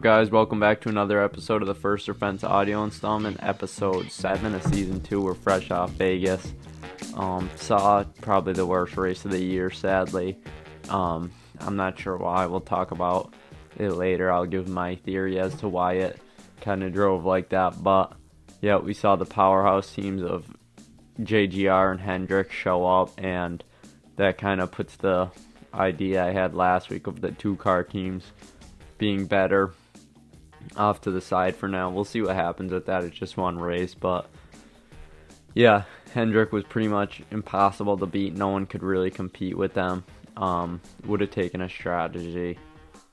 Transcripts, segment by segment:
Guys, welcome back to another episode of the First or Fence audio installment, episode 7 of season 2. We're fresh off Vegas. Um, saw probably the worst race of the year, sadly. Um, I'm not sure why. We'll talk about it later. I'll give my theory as to why it kind of drove like that. But yeah, we saw the powerhouse teams of JGR and Hendrick show up, and that kind of puts the idea I had last week of the two car teams being better off to the side for now. We'll see what happens with that. It's just one race, but yeah, Hendrick was pretty much impossible to beat. No one could really compete with them. Um, would have taken a strategy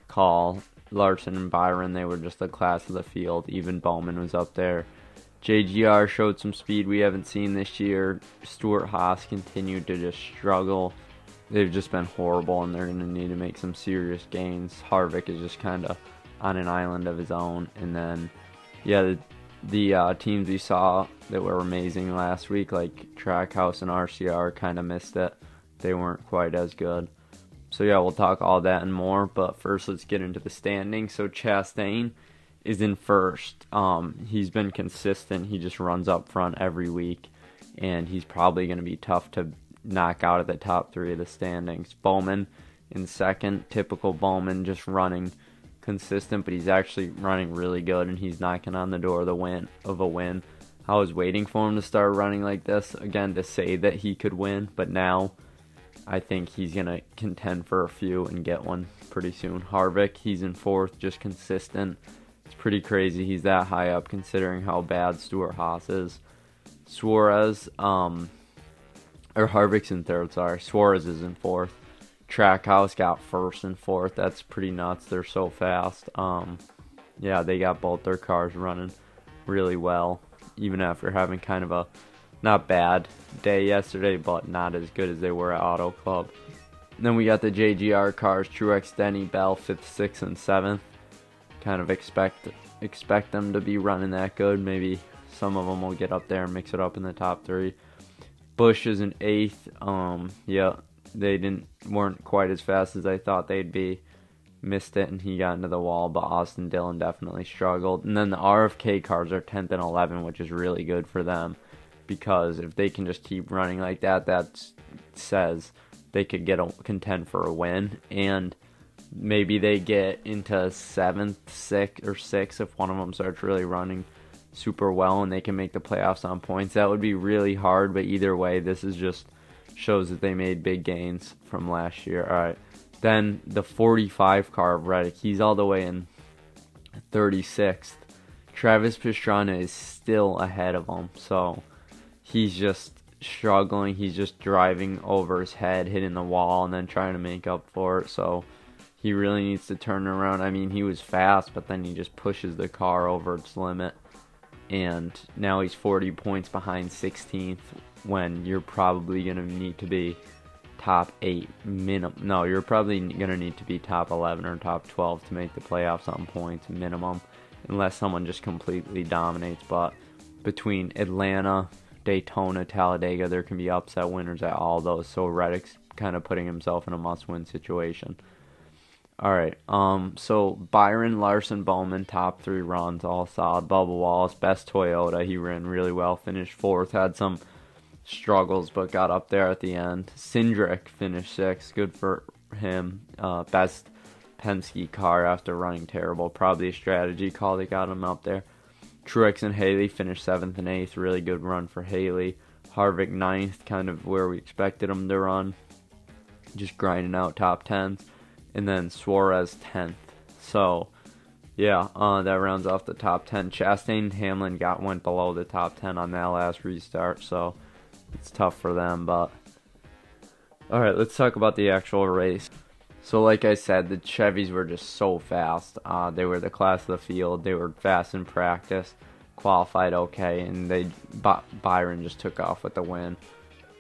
call. Larson and Byron, they were just the class of the field. Even Bowman was up there. JGR showed some speed we haven't seen this year. Stewart-Haas continued to just struggle. They've just been horrible, and they're going to need to make some serious gains. Harvick is just kind of on an island of his own. And then, yeah, the, the uh, teams we saw that were amazing last week, like Trackhouse and RCR, kind of missed it. They weren't quite as good. So, yeah, we'll talk all that and more. But first, let's get into the standing. So, Chastain is in first. Um, he's been consistent. He just runs up front every week. And he's probably going to be tough to knock out of the top three of the standings. Bowman in second, typical Bowman, just running consistent, but he's actually running really good and he's knocking on the door of the win of a win. I was waiting for him to start running like this again to say that he could win, but now I think he's gonna contend for a few and get one pretty soon. Harvick, he's in fourth, just consistent. It's pretty crazy he's that high up considering how bad Stewart-Haas is. Suarez, um, or Harvick's in third, sorry. Suarez is in fourth. Trackhouse got first and fourth. That's pretty nuts. They're so fast. Um, yeah, they got both their cars running really well, even after having kind of a not bad day yesterday, but not as good as they were at Auto Club. then we got the JGR cars, Truex, Denny, Bell, fifth, sixth, and seventh. Kind of expect expect them to be running that good. Maybe some of them will get up there and mix it up in the top three. Busch is in eighth. Um, yeah, they didn't weren't quite as fast as I thought they'd be. Missed it and he got into the wall, but Austin Dillon definitely struggled. And then the RFK cars are 10th and 11, which is really good for them because if they can just keep running like that, that says they could get a contend for a win and maybe they get into seventh, sixth, or sixth if one of them starts really running super well and they can make the playoffs on points. That would be really hard, but either way, this is just shows that they made big gains from last year. All right. Then the 45 car of Reddick, he's all the way in 36th. Travis Pastrana is still ahead of him. So he's just struggling. He's just driving over his head, hitting the wall, and then trying to make up for it. So he really needs to turn around. I mean, he was fast, but then he just pushes the car over its limit. And now he's 40 points behind 16th when you're probably going to need to be top 8 minimum. No, you're probably going to need to be top 11 or top 12 to make the playoffs on points minimum unless someone just completely dominates. But between Atlanta, Daytona, Talladega, there can be upset winners at all those. So Reddick's kind of putting himself in a must-win situation. All right. Um. So Byron Larson Bowman top three runs all solid. Bubba Wallace best Toyota. He ran really well. Finished fourth. Had some struggles, but got up there at the end. Cindric finished sixth. Good for him. Uh, best Penske car after running terrible. Probably a strategy call that got him up there. Truex and Haley finished seventh and eighth. Really good run for Haley. Harvick ninth, kind of where we expected him to run. Just grinding out top tens. And then Suarez tenth. So yeah, uh, that rounds off the top ten. Chastain Hamlin got went below the top ten on that last restart, so it's tough for them. But all right, let's talk about the actual race. So, like I said, the Chevys were just so fast. Uh, they were the class of the field. They were fast in practice, qualified okay, and they By- Byron just took off with the win.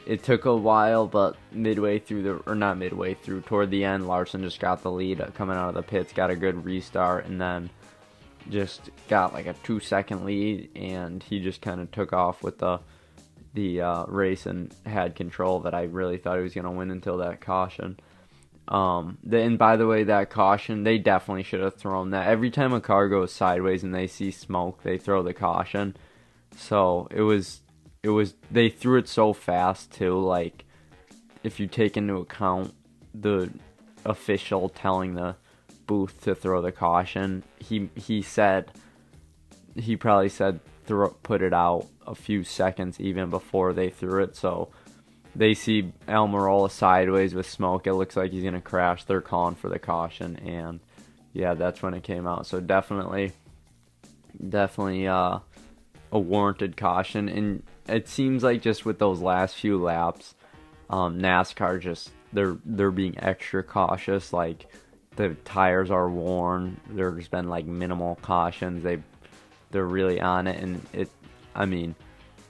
It took a while, but midway through the or not midway through, toward the end, Larson just got the lead coming out of the pits, got a good restart, and then just got like a two second lead, and he just kind of took off with the the uh, race and had control that I really thought he was going to win until that caution. Um, the, and by the way, that caution, they definitely should have thrown that. Every time a car goes sideways and they see smoke, they throw the caution. So it was, it was, they threw it so fast too. Like, if you take into account the official telling the booth to throw the caution, he he said, he probably said throw put it out a few seconds even before they threw it. So they see Almirola sideways with smoke. It looks like he's gonna crash. They're calling for the caution, and yeah, that's when it came out. So definitely, definitely uh, a warranted caution. And it seems like just with those last few laps, um, NASCAR just they're they're being extra cautious. Like the tires are worn. There's been like minimal cautions. They they're really on it, and it. I mean,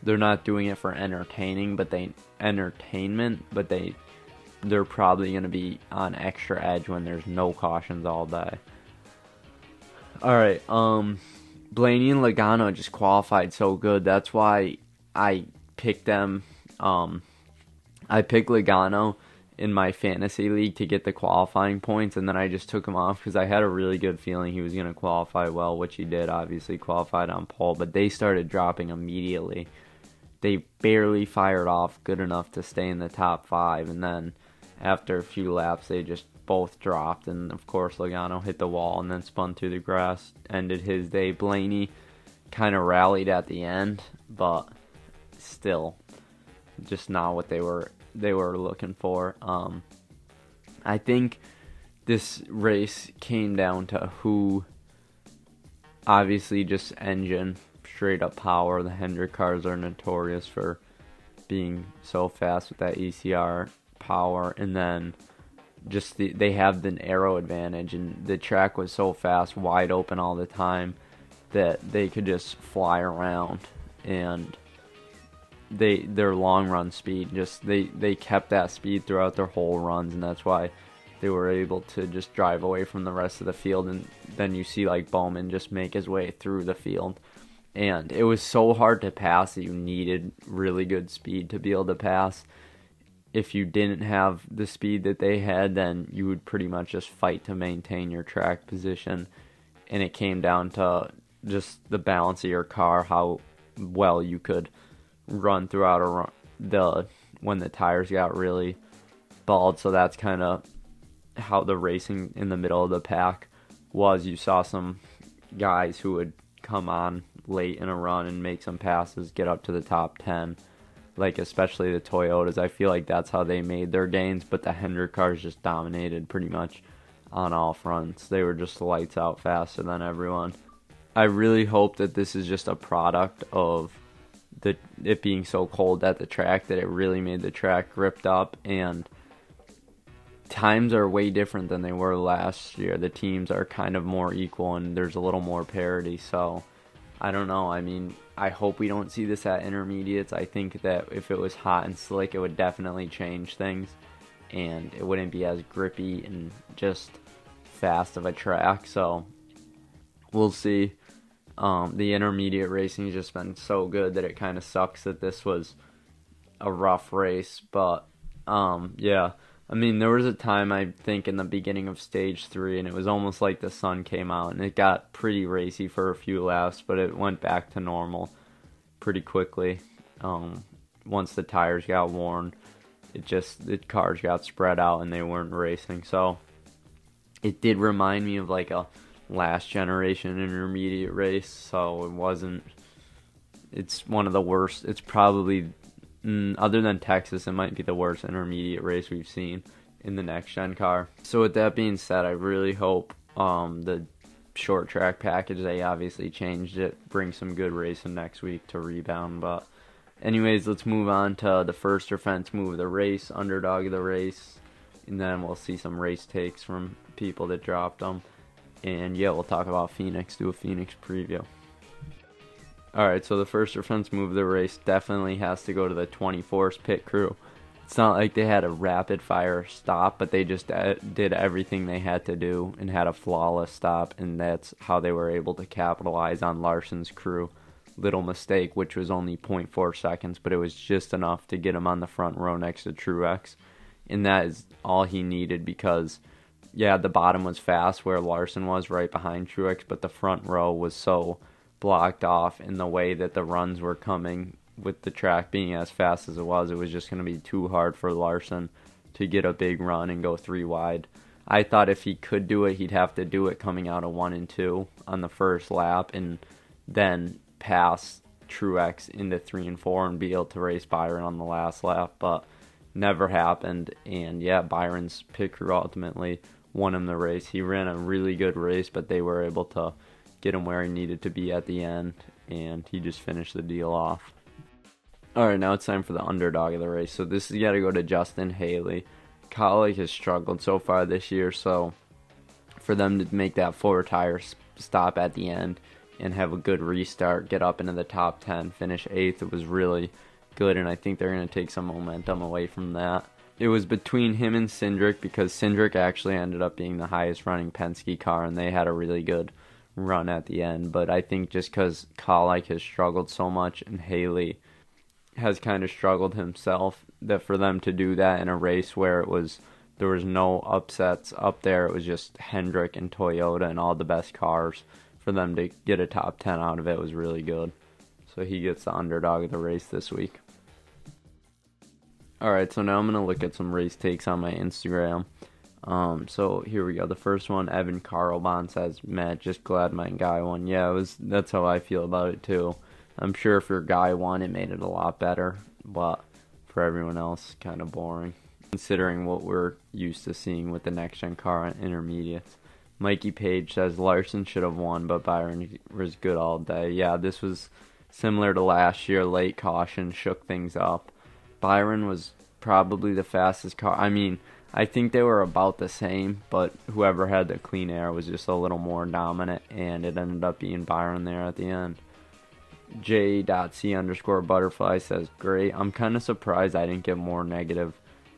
they're not doing it for entertaining, but they entertainment, but they they're probably going to be on extra edge when there's no cautions all day. All right, um Blaney and Logano just qualified so good. That's why I picked them um I picked Logano in my fantasy league to get the qualifying points and then I just took him off because I had a really good feeling he was going to qualify well, which he did. Obviously qualified on pole, but they started dropping immediately they barely fired off good enough to stay in the top five, and then after a few laps, they just both dropped, and of course Logano hit the wall and then spun through the grass, ended his day. Blaney kind of rallied at the end, but still, just not what they were they were looking for. Um, I think this race came down to who, obviously, just engine straight up power. The Hendrick cars are notorious for being so fast with that ECR power, and then just the, they have the aero advantage, and the track was so fast, wide open all the time, that they could just fly around, and they their long run speed just they they kept that speed throughout their whole runs, and that's why they were able to just drive away from the rest of the field, and then you see like Bowman just make his way through the field and it was so hard to pass that you needed really good speed to be able to pass. If you didn't have the speed that they had, then you would pretty much just fight to maintain your track position. And it came down to just the balance of your car, how well you could run throughout a run, the when the tires got really bald. So that's kind of how the racing in the middle of the pack was. You saw some guys who would come on late in a run and make some passes, get up to the top 10. Like, especially the Toyotas. I feel like that's how they made their gains, but the Hendrick cars just dominated pretty much on all fronts. They were just lights out faster than everyone. I really hope that this is just a product of the it being so cold at the track that it really made the track ripped up and times are way different than they were last year. The teams are kind of more equal and there's a little more parity. So I don't know. I mean, I hope we don't see this at intermediates. I think that if it was hot and slick, it would definitely change things and it wouldn't be as grippy and just fast of a track. So we'll see. Um, the intermediate racing has just been so good that it kind of sucks that this was a rough race. But um, yeah, I mean, there was a time I think in the beginning of stage three, and it was almost like the sun came out, and it got pretty racy for a few laps, but it went back to normal pretty quickly. Um, once the tires got worn, it just the cars got spread out and they weren't racing. So it did remind me of like a last generation intermediate race. So it wasn't. It's one of the worst. It's probably Mm, other than Texas, it might be the worst intermediate race we've seen in the next gen car. So with that being said, I really hope um, the short track package they obviously changed it brings some good racing next week to rebound. But anyways, let's move on to the First or Fence move of the race, underdog of the race, and then we'll see some race takes from people that dropped them. And yeah, we'll talk about Phoenix, do a Phoenix preview. All right, so the First or Fence move of the race definitely has to go to the 24th pit crew. It's not like they had a rapid fire stop, but they just uh, did everything they had to do and had a flawless stop, and that's how they were able to capitalize on Larson's crew. Little mistake, which was only 0.4 seconds, but it was just enough to get him on the front row next to Truex. and that is all he needed because yeah, the bottom was fast where Larson was right behind Truex, but the front row was so blocked off in the way that the runs were coming with the track being as fast as it was, it was just going to be too hard for Larson to get a big run and go three wide. I thought if he could do it, he'd have to do it coming out of one and two on the first lap and then pass Truex into three and four and be able to race Byron on the last lap, but never happened. And yeah, Byron's pit crew ultimately won him the race. He ran a really good race, but they were able to get him where he needed to be at the end, and he just finished the deal off. All right, now it's time for the underdog of the race. So this has got to go to Justin Haley. Kaulig has struggled so far this year, so for them to make that four tire stop at the end and have a good restart, get up into the top 10, finish eighth, it was really good, and I think they're going to take some momentum away from that. It was between him and Cindric because Cindric actually ended up being the highest running Penske car, and they had a really good run at the end. But I think just because Kaulig has struggled so much and Haley has kind of struggled himself, that for them to do that in a race where it was there was no upsets up there, it was just Hendrick and Toyota and all the best cars. For them to get a top ten out of it was really good. So he gets the underdog of the race this week. Alright, so now I'm to look at some race takes on my Instagram. Um, so here we go. The first one, Evan Carlbon says, Matt, just glad my guy won. Yeah, it was that's how I feel about it too. I'm sure if your guy won it made it a lot better, but for everyone else, kind of boring. Considering what we're used to seeing with the next gen car intermediates. Mikey Page says Larson should have won, but Byron was good all day. Yeah, this was similar to last year. Late caution shook things up. Byron was probably the fastest car. I mean, I think they were about the same, but whoever had the clean air was just a little more dominant, and it ended up being Byron there at the end. J.C underscore butterfly says, Great. I'm kind of surprised I didn't get more negative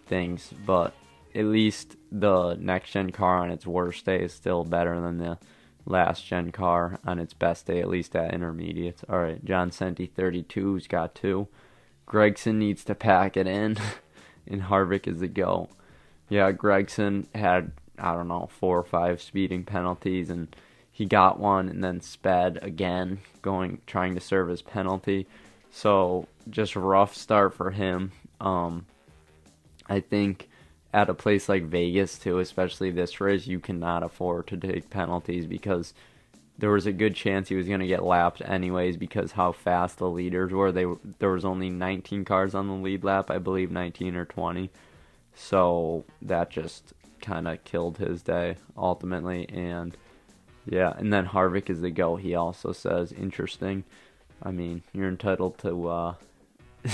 things, but at least the next gen car on its worst day is still better than the last gen car on its best day, at least at intermediates. All right, John Senti 32's got two. Gragson needs to pack it in, and Harvick is the go. Yeah, Gragson had I don't know four or five speeding penalties, and he got one and then sped again, going trying to serve his penalty. So just rough start for him. Um, I think at a place like Vegas too, especially this race, you cannot afford to take penalties because there was a good chance he was going to get lapped anyways because how fast the leaders were. They there was only 19 cars on the lead lap, I believe 19 or 20. So that just kind of killed his day ultimately and yeah, and then Harvick is the go. He also says interesting. I mean, you're entitled to uh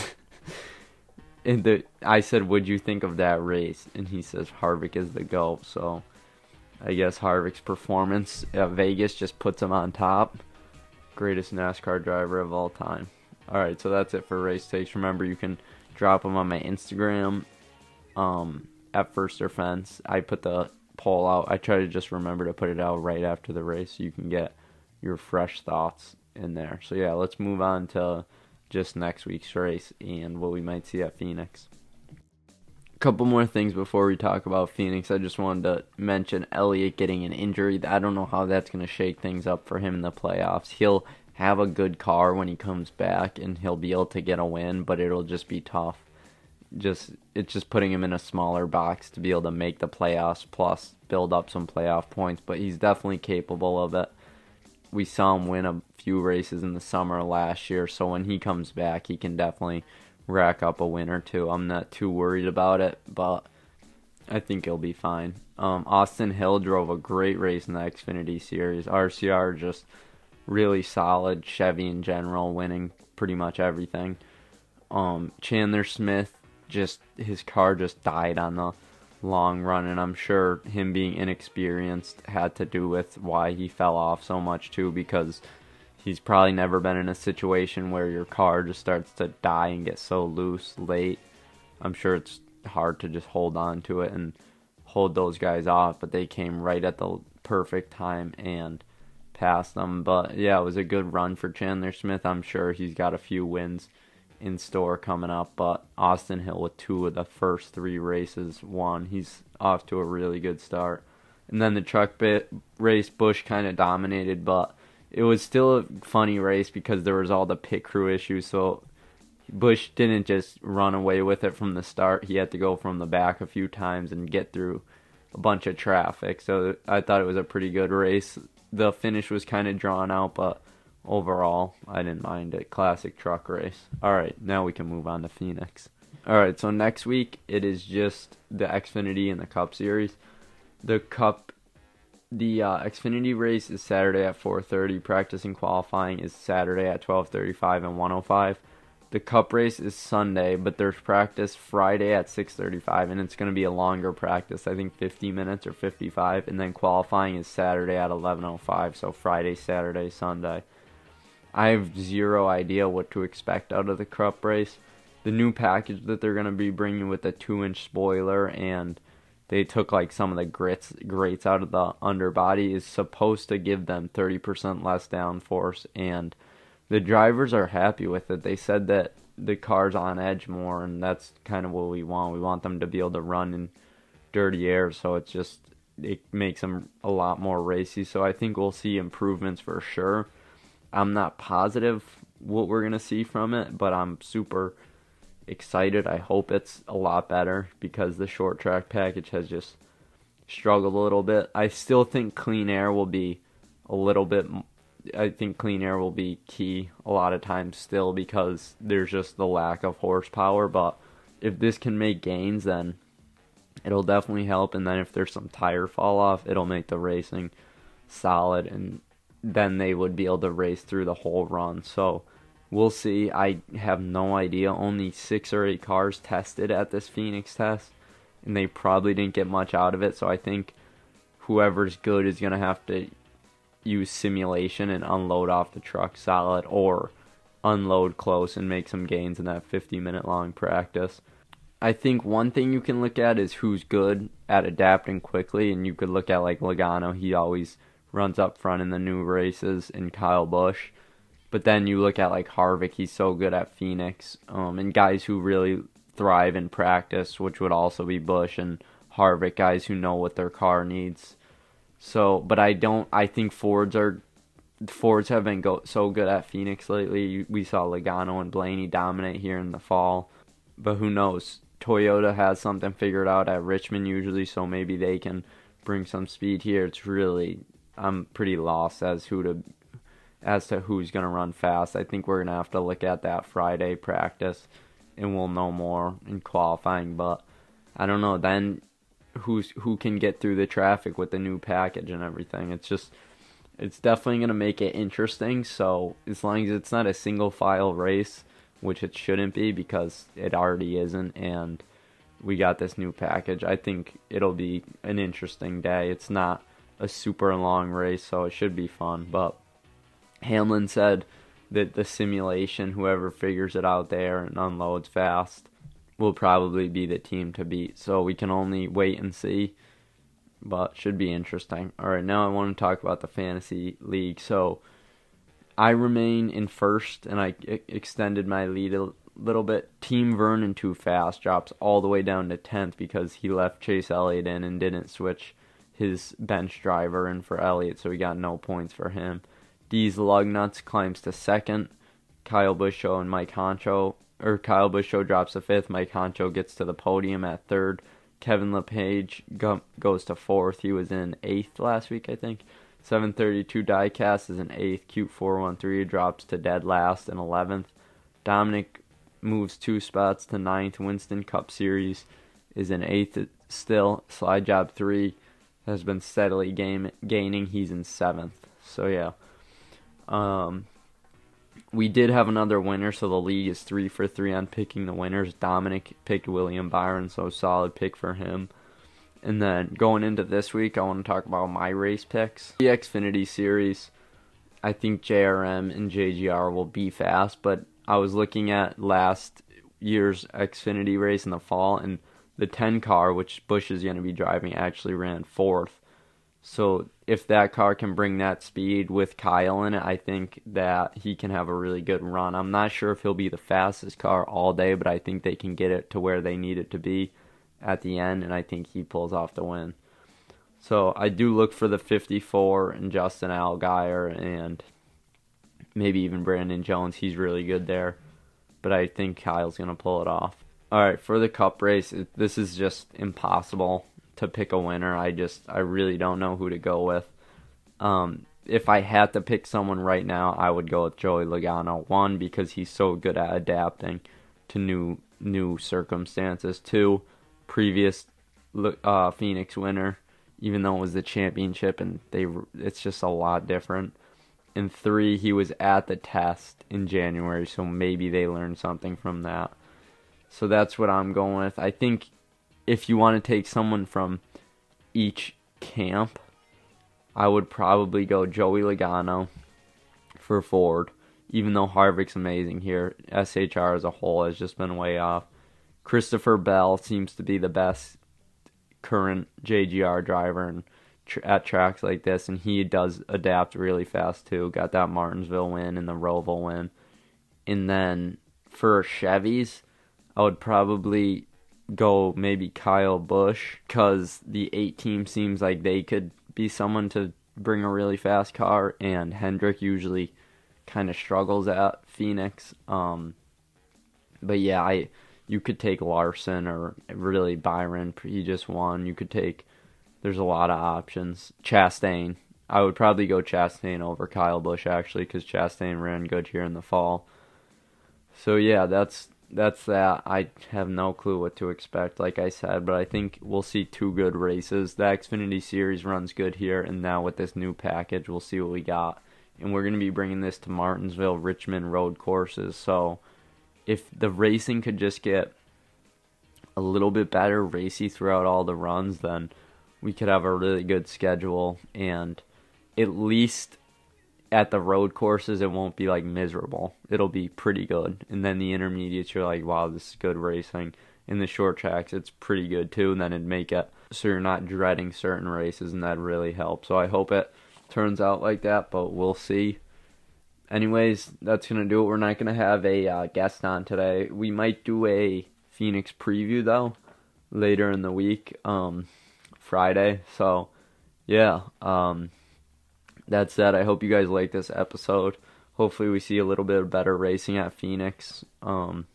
in the I said, "Would you think of that race?" And he says Harvick is the go. So I guess Harvick's performance at Vegas just puts him on top. Greatest NASCAR driver of all time. All right, so that's it for race takes. Remember, you can drop them on my Instagram um, at First or Fence. I put the poll out. I try to just remember to put it out right after the race so you can get your fresh thoughts in there. So yeah, let's move on to just next week's race and what we might see at Phoenix. Couple more things before we talk about Phoenix. I just wanted to mention Elliott getting an injury. I don't know how that's going to shake things up for him in the playoffs. He'll have a good car when he comes back and he'll be able to get a win, but it'll just be tough. Just it's just putting him in a smaller box to be able to make the playoffs plus build up some playoff points, but he's definitely capable of it we saw him win a few races in the summer last year, so when he comes back, he can definitely rack up a win or two. I'm not too worried about it, but I think he'll be fine. Um, Austin Hill drove a great race in the Xfinity Series. RCR just really solid. Chevy in general winning pretty much everything. Um, Chandler Smith just his car just died on the long run, and I'm sure him being inexperienced had to do with why he fell off so much too, because he's probably never been in a situation where your car just starts to die and get so loose late. I'm sure it's hard to just hold on to it and hold those guys off, but they came right at the perfect time and passed them. But yeah, it was a good run for Chandler Smith. I'm sure he's got a few wins in store coming up, but Austin Hill with two of the first three races won. He's off to a really good start. And then the truck bit race, Busch kind of dominated, but it was still a funny race because there was all the pit crew issues. So Busch didn't just run away with it from the start. He had to go from the back a few times and get through a bunch of traffic. So I thought it was a pretty good race. The finish was kind of drawn out, but overall, I didn't mind it. Classic truck race. All right, now we can move on to Phoenix. All right, so next week it is just the Xfinity and the Cup Series. The Cup, the uh, Xfinity race is Saturday at 4:30. Practice and qualifying is Saturday at 12:35 and 105. The Cup race is Sunday, but there's practice Friday at 6:35, and it's going to be a longer practice. I think 50 minutes or 55, and then qualifying is Saturday at 11:05. So Friday, Saturday, Sunday. I have zero idea what to expect out of the Cup race. The new package that they're going to be bringing with a two-inch spoiler and they took like some of the grits grates out of the underbody is supposed to give them 30% less downforce and the drivers are happy with it. They said that the car's on edge more and that's kind of what we want. We want them to be able to run in dirty air so it's just it makes them a lot more racy. So I think we'll see improvements for sure. I'm not positive what we're going to see from it, but I'm super excited. I hope it's a lot better because the short track package has just struggled a little bit. I still think clean air will be a little bit I think clean air will be key a lot of times still because there's just the lack of horsepower, but if this can make gains then it'll definitely help and then if there's some tire fall off, it'll make the racing solid and then they would be able to race through the whole run. So we'll see. I have no idea. Only six or eight cars tested at this Phoenix test, and they probably didn't get much out of it. So I think whoever's good is going to have to use simulation and unload off the truck solid or unload close and make some gains in that 50 minute long practice. I think one thing you can look at is who's good at adapting quickly, and you could look at like Logano. He always runs up front in the new races, and Kyle Busch. But then you look at like Harvick, he's so good at Phoenix, um, and guys who really thrive in practice, which would also be Busch and Harvick, guys who know what their car needs. So, but I don't. I think Fords are. Fords have been go, so good at Phoenix lately. We saw Logano and Blaney dominate here in the fall, but who knows? Toyota has something figured out at Richmond usually, so maybe they can bring some speed here. It's really I'm pretty lost as who to as to who's gonna run fast. I think we're gonna have to look at that Friday practice, and we'll know more in qualifying. But I don't know then who's who can get through the traffic with the new package and everything. It's just it's definitely gonna make it interesting. So as long as it's not a single file race, which it shouldn't be because it already isn't, and we got this new package, I think it'll be an interesting day. It's not a super long race, so it should be fun. But Hamlin said that the simulation, whoever figures it out there and unloads fast, will probably be the team to beat. So we can only wait and see, but should be interesting. All right, now I want to talk about the fantasy league. So I remain in first, and I extended my lead a little bit. Team Vernon too fast drops all the way down to tenth because he left Chase Elliott in and didn't switch his bench driver in for Elliott, so he got no points for him. D's Lugnuts climbs to second. Kyle Busch and Mike Honcho, or Kyle Busch drops to fifth. Mike Honcho gets to the podium at third. Kevin LePage go, goes to fourth. He was in eighth last week, I think. 732 Diecast is in eighth. Cute 413 drops to dead last in 11th. Dominic moves two spots to ninth. Winston Cup Series is in eighth still. Slide Job 3 has been steadily game, gaining. He's in seventh. So yeah, um, we did have another winner, so the league is three for three on picking the winners. Dominic picked William Byron, so solid pick for him. And then going into this week, I want to talk about my race picks. The Xfinity Series, I think JRM and JGR will be fast, but I was looking at last year's Xfinity race in the fall, and the 10 car, which Busch is going to be driving, actually ran fourth. So if that car can bring that speed with Kyle in it, I think that he can have a really good run. I'm not sure if he'll be the fastest car all day, but I think they can get it to where they need it to be at the end, and I think he pulls off the win. So I do look for the 54 and Justin Allgaier and maybe even Brandon Jones. He's really good there, but I think Kyle's going to pull it off. All right, for the cup race, this is just impossible to pick a winner. I just I really don't know who to go with. Um, if I had to pick someone right now, I would go with Joey Logano. One because he's so good at adapting to new new circumstances. Two, previous uh, Phoenix winner, even though it was the championship and they it's just a lot different. And three, he was at the test in January, so maybe they learned something from that. So that's what I'm going with. I think if you want to take someone from each camp, I would probably go Joey Logano for Ford. Even though Harvick's amazing here, SHR as a whole has just been way off. Christopher Bell seems to be the best current JGR driver and tr- at tracks like this, and he does adapt really fast too. Got that Martinsville win and the Roval win, and then for Chevys, I would probably go maybe Kyle Busch because the eight team seems like they could be someone to bring a really fast car, and Hendrick usually kind of struggles at Phoenix. Um, but yeah, I you could take Larson or really Byron. He just won. You could take. There's a lot of options. Chastain. I would probably go Chastain over Kyle Busch actually because Chastain ran good here in the fall. So yeah, that's that's that. I have no clue what to expect, like I said, but I think we'll see two good races. The Xfinity Series runs good here, and now with this new package, we'll see what we got. And we're going to be bringing this to Martinsville, Richmond road courses. So if the racing could just get a little bit better, racy throughout all the runs, then we could have a really good schedule and at least at the road courses, it won't be like miserable. It'll be pretty good. And then the intermediates, you're like, wow, this is good racing. In the short tracks, it's pretty good too. And then it'd make it so you're not dreading certain races, and that really helps. So I hope it turns out like that, but we'll see. Anyways, that's gonna do it. We're not gonna have a uh, guest on today. We might do a Phoenix preview though later in the week, um, Friday. So yeah, um, that said, I hope you guys like this episode. Hopefully, we see a little bit of better racing at Phoenix. Um,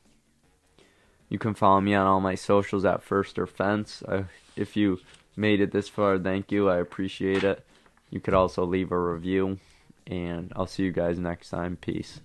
you can follow me on all my socials at First or Fence. Uh, if you made it this far, thank you. I appreciate it. You could also leave a review, and I'll see you guys next time. Peace.